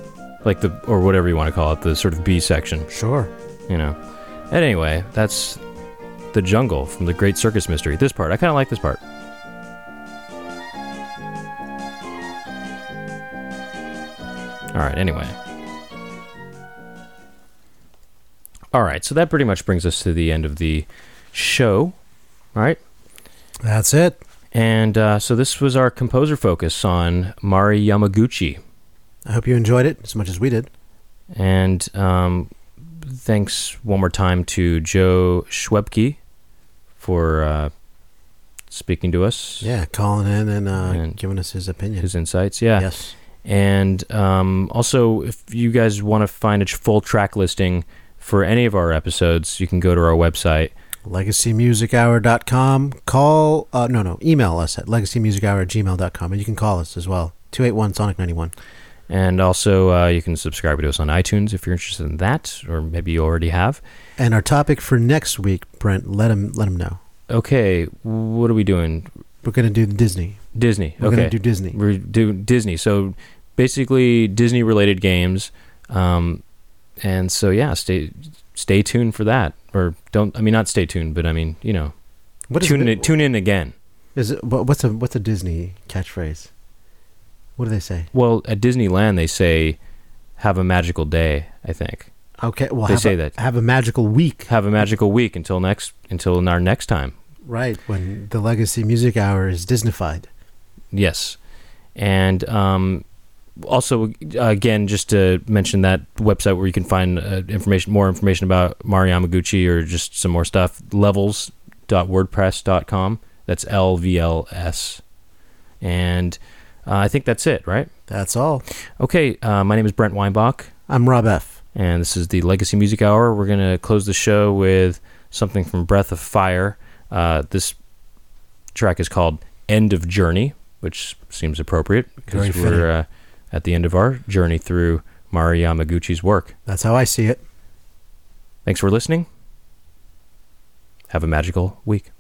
like the or whatever you want to call it, the sort of B section. Sure. You know. And anyway, that's the jungle from the Great Circus Mystery. This part, I kind of like this part. All right. Anyway. All right. So that pretty much brings us to the end of the show. All right. That's it. And uh, so this was our composer focus on Mari Yamaguchi. I hope you enjoyed it as much as we did. And um, thanks one more time to Joe Schwebke for uh, speaking to us, Yeah, calling in and, uh, And giving us his opinion. his insights. Yeah. Yes. And um, also, if you guys want to find a full track listing for any of our episodes, you can go to our website. LegacyMusicHour.com. Call, uh, no, no, email us at legacymusichour at gmail.com. And you can call us as well. 281 Sonic 91. And also, uh, you can subscribe to us on iTunes if you're interested in that, or maybe you already have. And our topic for next week, Brent, let him let him know. Okay, what are we doing? We're going to do Disney. Disney. We're okay. going to do Disney. We're doing Disney. So basically, Disney related games. Um, and so yeah, stay stay tuned for that. Or don't. I mean, not stay tuned, but I mean, you know, What is tune in. Tune in again. Is it what's a what's a Disney catchphrase? What do they say? Well, at Disneyland, they say, "Have a magical day." I think. Okay, well, They say a, that. have a magical week, Have a magical week until next until our next time. right? When the Legacy Music Hour is Disneyfied. Yes, and um, also again, just to mention that website where you can find uh, information, more information about Mari Yamaguchi or just some more stuff. Levels.wordpress.com. That's L V L S, and uh, I think that's it, right? That's all. Okay, uh, my name is Brent Weinbach, I'm Rob F. and this is the Legacy Music Hour. We're gonna close the show with something from Breath of Fire. Uh, this track is called "End of Journey," which seems appropriate because we're uh, at the end of our journey through Mari Yamaguchi's work. That's how I see it. Thanks for listening. Have a magical week.